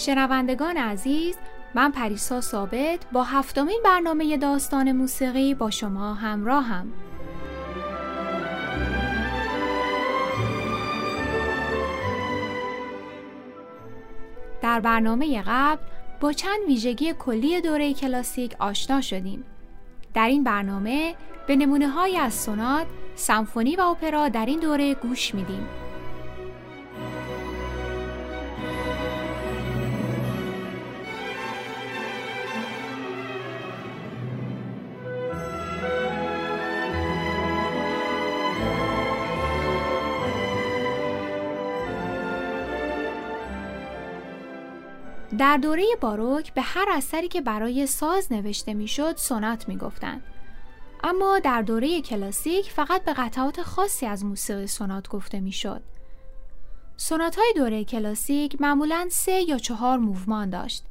شنوندگان عزیز من پریسا ثابت با هفتمین برنامه داستان موسیقی با شما همراهم. در برنامه قبل با چند ویژگی کلی دوره کلاسیک آشنا شدیم. در این برنامه به نمونه های از سونات، سمفونی و اپرا در این دوره گوش میدیم. در دوره باروک به هر اثری که برای ساز نوشته می‌شد سونات می‌گفتند. اما در دوره کلاسیک فقط به قطعات خاصی از موسیقی سونات گفته می‌شد. سونات های دوره کلاسیک معمولا سه یا چهار موومان داشت.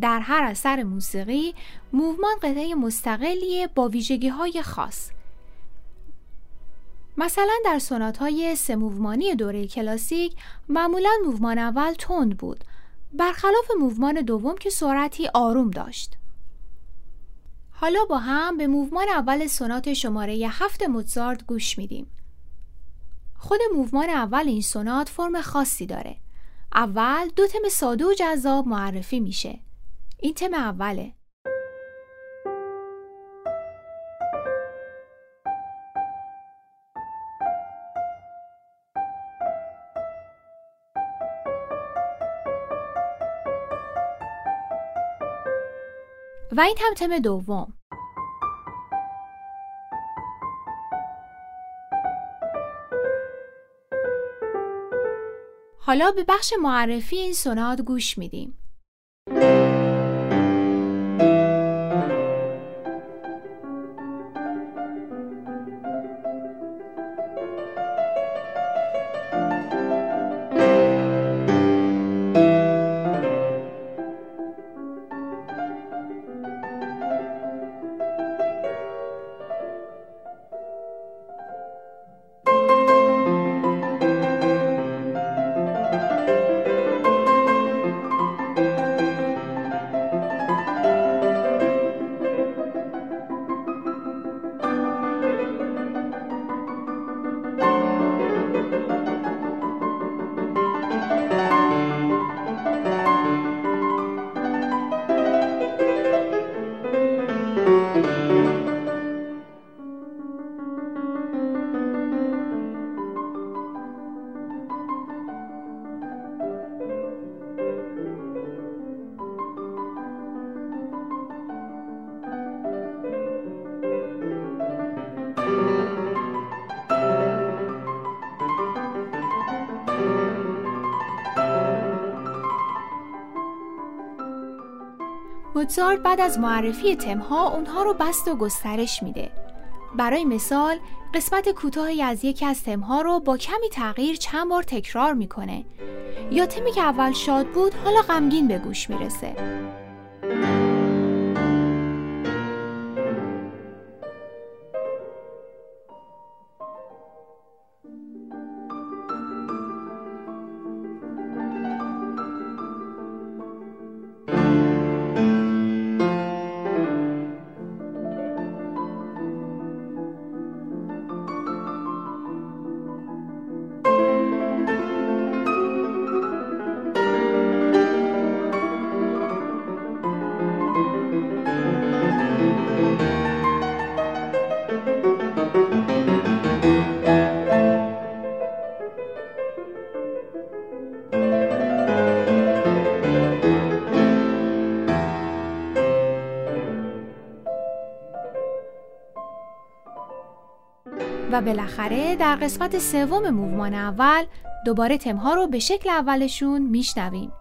در هر اثر موسیقی موومان قطعه مستقلیه با ویژگی های خاص. مثلا در سونات های سه موومانی دوره کلاسیک معمولا موومان اول تند بود برخلاف موومان دوم که سرعتی آروم داشت. حالا با هم به موومان اول سونات شماره هفت موزارت گوش میدیم. خود موومان اول این سونات فرم خاصی داره. اول دو تم ساده و جذاب معرفی میشه. این تم اوله. و این هم تم دوم. حالا به بخش معرفی این سونات گوش میدیم. موزارت بعد از معرفی تمها اونها رو بست و گسترش میده. برای مثال قسمت کوتاهی از یکی از تمها رو با کمی تغییر چند بار تکرار می‌کنه یا تمی که اول شاد بود حالا غمگین به گوش می‌رسه. و بالاخره در قسمت سوم موومان اول دوباره تمها رو به شکل اولشون میشنویم.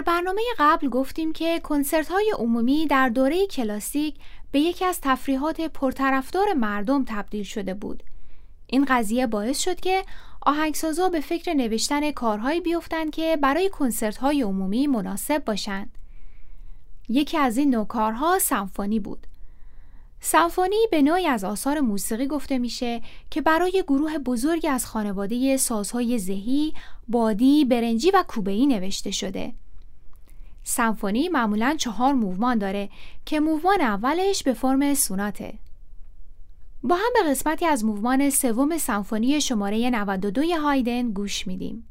در برنامه قبل گفتیم که کنسرت های عمومی در دوره کلاسیک به یکی از تفریحات پرطرفدار مردم تبدیل شده بود. این قضیه باعث شد که آهنگسازا به فکر نوشتن کارهایی بیفتند که برای کنسرت های عمومی مناسب باشند. یکی از این نوع کارها سمفونی بود. سمفونی به نوعی از آثار موسیقی گفته میشه که برای گروه بزرگی از خانواده سازهای زهی، بادی، برنجی و کوبهی نوشته شده. سمفونی معمولا چهار موومان داره که موومان اولش به فرم سوناته. با هم به قسمتی از موومان سوم سمفونی شماره 92 هایدن گوش میدیم.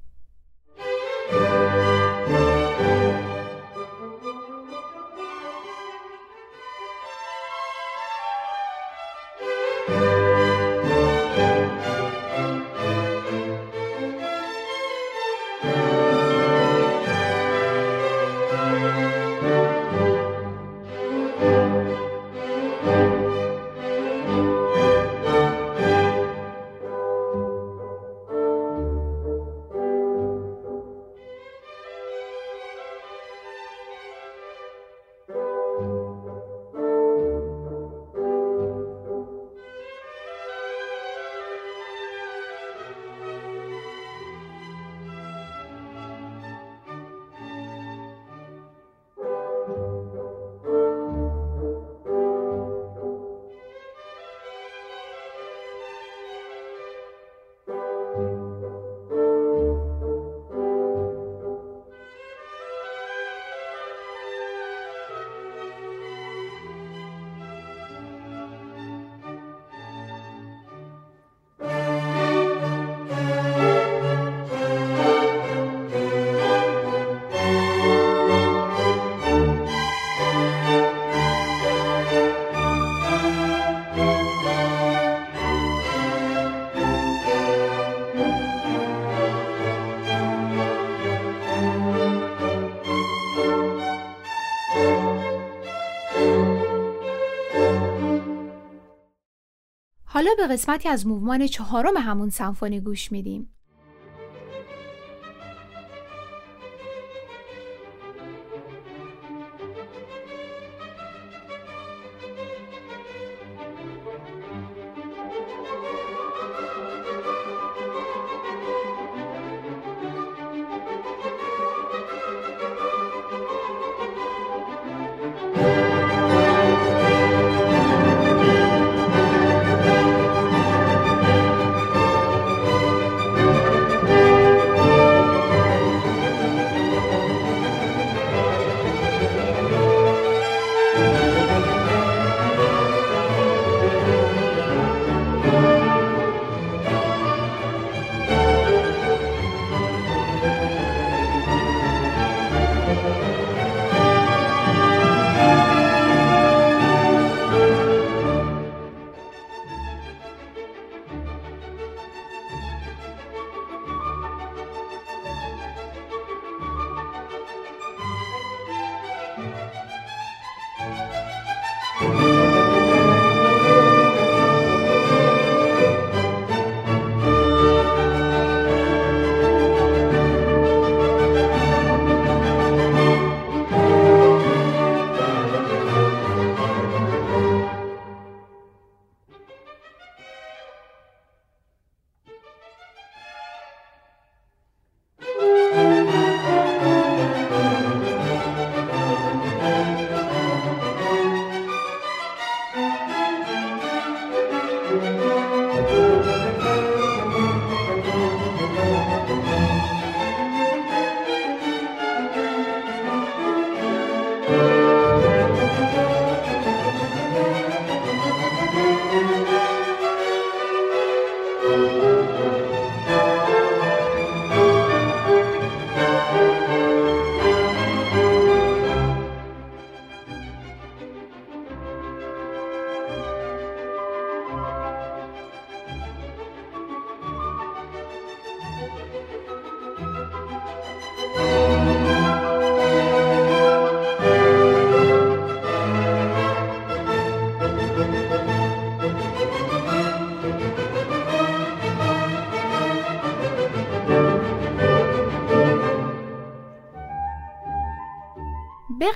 حالا به قسمتی از موومان چهارم همون سمفونی گوش میدیم.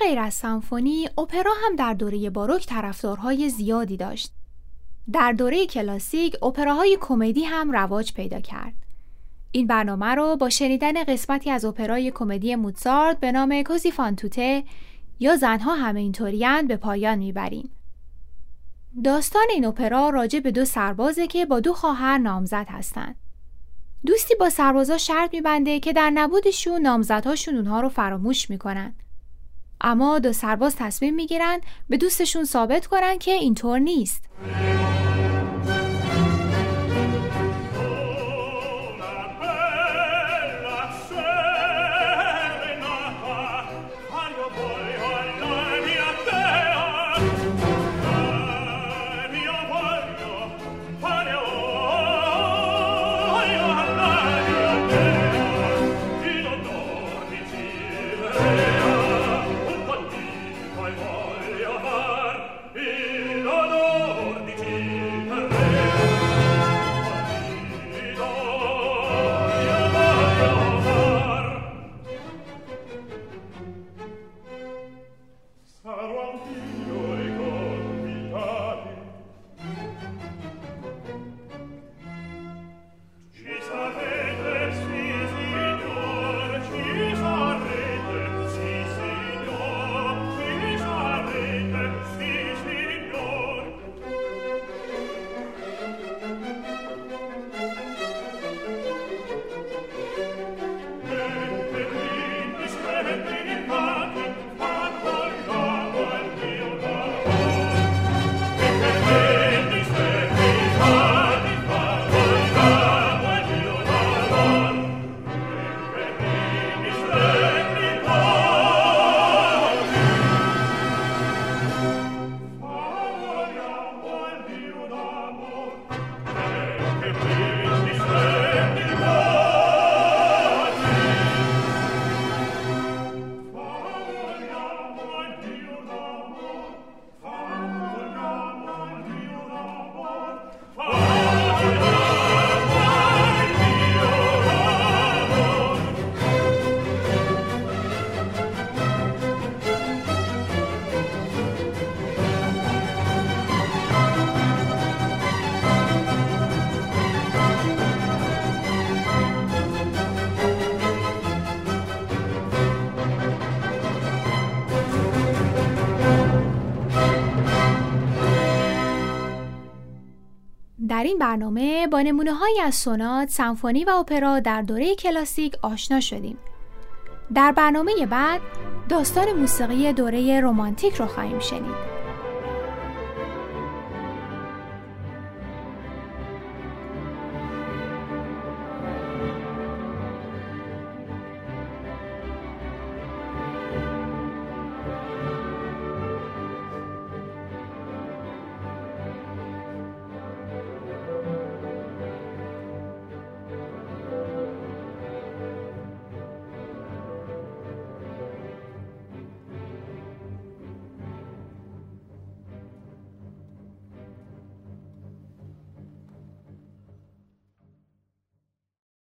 غیر از سمفونی، اپرا هم در دوره باروک طرفدارهای زیادی داشت. در دوره کلاسیک، اپراهای کمدی هم رواج پیدا کرد. این برنامه رو با شنیدن قسمتی از اپرای کمدی موتسارت به نام کوزی فانتوته یا زنها همه اینطوریان به پایان می‌بریم. داستان این اپرا راجع به دو سربازه که با دو خواهر نامزد هستند. دوستی با سربازا شرط میبنده که در نبودشون نامزدهاشون اونها رو فراموش می‌کنن. اما دو سرباز تصمیم می‌گیرن به دوستشون ثابت کنن که اینطور نیست. در این برنامه با نمونه های از سونات، سمفونی و اپرا در دوره کلاسیک آشنا شدیم. در برنامه بعد داستان موسیقی دوره رومانتیک رو خواهیم شنید.